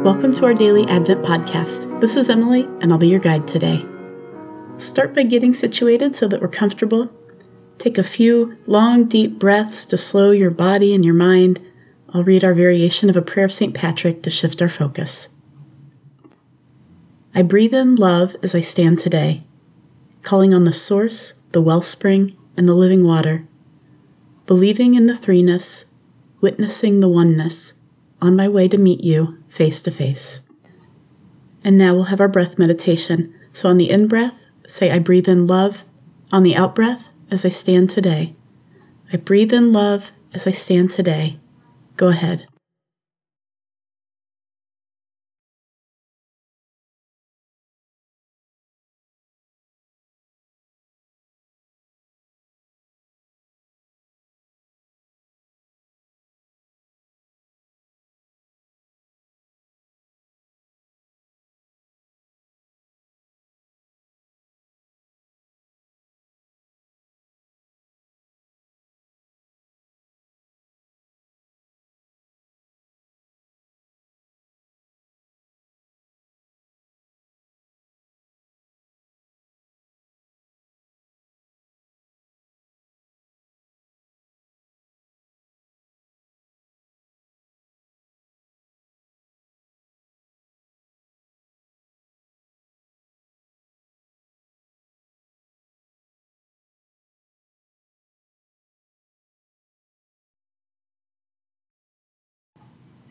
Welcome to our daily Advent podcast. This is Emily, and I'll be your guide today. Start by getting situated so that we're comfortable. Take a few long, deep breaths to slow your body and your mind. I'll read our variation of a prayer of St. Patrick to shift our focus. I breathe in love as I stand today, calling on the source, the wellspring, and the living water, believing in the threeness, witnessing the oneness, on my way to meet you face to face. And now we'll have our breath meditation. So on the in breath, say, I breathe in love. On the out breath, as I stand today, I breathe in love as I stand today. Go ahead.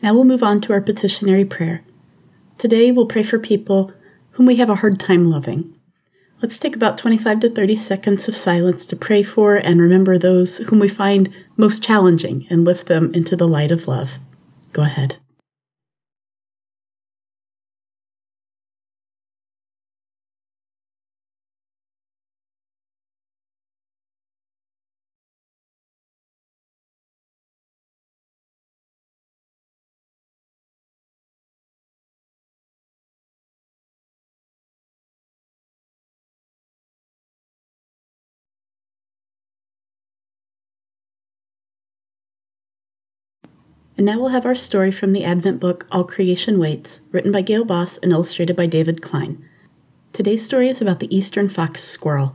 Now we'll move on to our petitionary prayer. Today we'll pray for people whom we have a hard time loving. Let's take about 25 to 30 seconds of silence to pray for and remember those whom we find most challenging and lift them into the light of love. Go ahead. And now we'll have our story from the Advent book All Creation Waits, written by Gayle Boss and illustrated by David Klein. Today's story is about the eastern fox squirrel.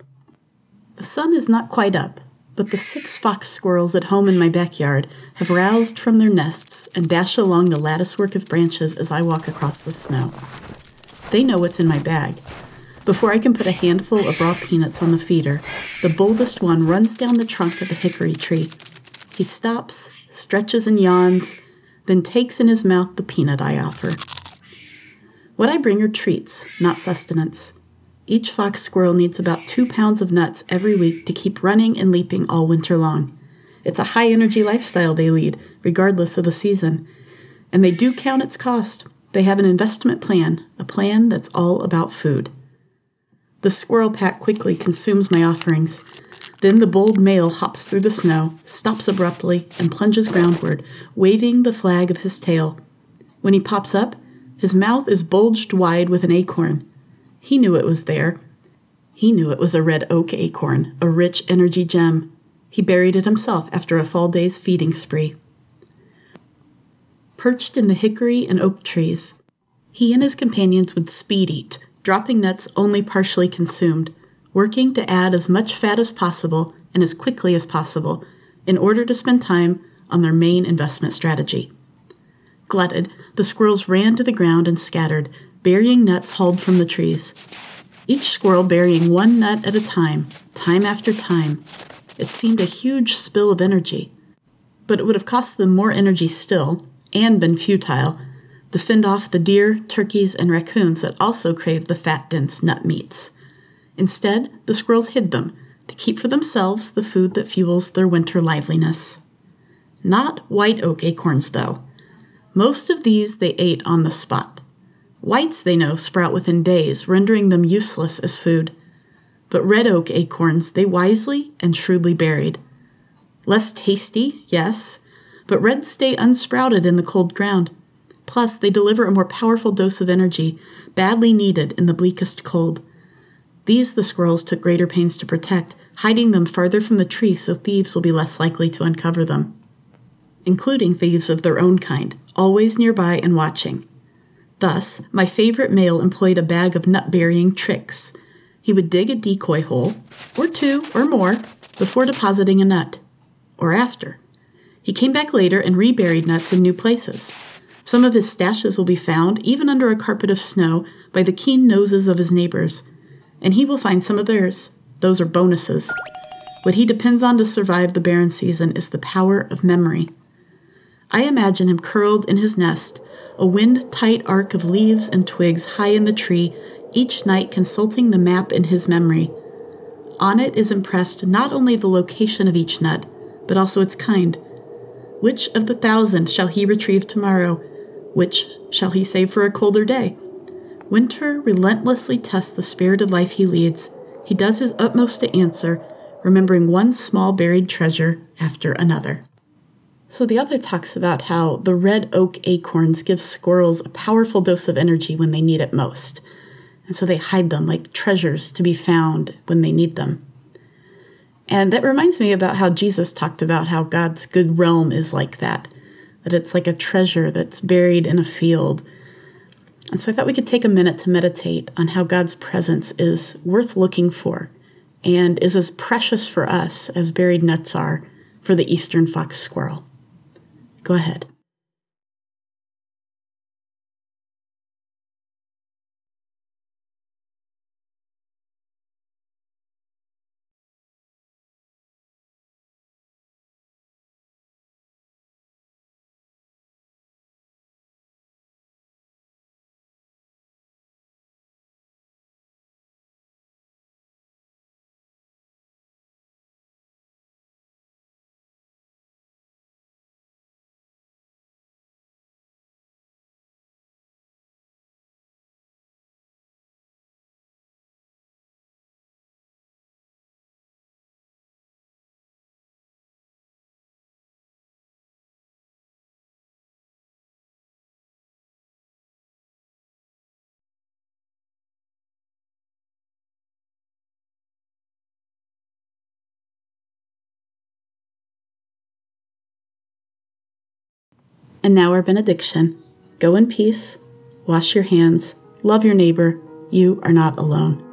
The sun is not quite up, but the six fox squirrels at home in my backyard have roused from their nests and dash along the latticework of branches as I walk across the snow. They know what's in my bag. Before I can put a handful of raw peanuts on the feeder, the boldest one runs down the trunk of the hickory tree. He stops stretches and yawns, then takes in his mouth the peanut I offer. What I bring are treats, not sustenance. Each fox squirrel needs about two pounds of nuts every week to keep running and leaping all winter long. It's a high energy lifestyle they lead, regardless of the season. And they do count its cost. They have an investment plan, a plan that's all about food. The squirrel pack quickly consumes my offerings, then the bold male hops through the snow, stops abruptly, and plunges groundward, waving the flag of his tail. When he pops up, his mouth is bulged wide with an acorn. He knew it was there. He knew it was a red oak acorn, a rich energy gem. He buried it himself after a fall day's feeding spree. Perched in the hickory and oak trees, he and his companions would speed eat, dropping nuts only partially consumed working to add as much fat as possible and as quickly as possible in order to spend time on their main investment strategy. Glutted, the squirrels ran to the ground and scattered, burying nuts hauled from the trees. Each squirrel burying one nut at a time, time after time. It seemed a huge spill of energy. But it would have cost them more energy still, and been futile, to fend off the deer, turkeys, and raccoons that also craved the fat, dense nut meats. Instead, the squirrels hid them to keep for themselves the food that fuels their winter liveliness. Not white oak acorns, though. Most of these they ate on the spot. Whites, they know, sprout within days, rendering them useless as food. But red oak acorns they wisely and shrewdly buried. Less tasty, yes, but reds stay unsprouted in the cold ground. Plus, they deliver a more powerful dose of energy, badly needed in the bleakest cold. These the squirrels took greater pains to protect, hiding them farther from the tree so thieves will be less likely to uncover them. Including thieves of their own kind, always nearby and watching. Thus, my favorite male employed a bag of nut burying tricks. He would dig a decoy hole, or two or more, before depositing a nut, or after. He came back later and reburied nuts in new places. Some of his stashes will be found, even under a carpet of snow, by the keen noses of his neighbors, and he will find some of theirs. Those are bonuses. What he depends on to survive the barren season is the power of memory. I imagine him curled in his nest, a wind tight arc of leaves and twigs high in the tree, each night consulting the map in his memory. On it is impressed not only the location of each nut, but also its kind. Which of the thousand shall he retrieve tomorrow? Which shall he save for a colder day? Winter relentlessly tests the spirited life he leads. He does his utmost to answer, remembering one small buried treasure after another. So the author talks about how the red oak acorns give squirrels a powerful dose of energy when they need it most. And so they hide them like treasures to be found when they need them. And that reminds me about how Jesus talked about how God's good realm is like that, that it's like a treasure that's buried in a field. And so I thought we could take a minute to meditate on how God's presence is worth looking for and is as precious for us as buried nuts are for the eastern fox squirrel. Go ahead. And now our benediction. Go in peace, wash your hands, love your neighbor. You are not alone.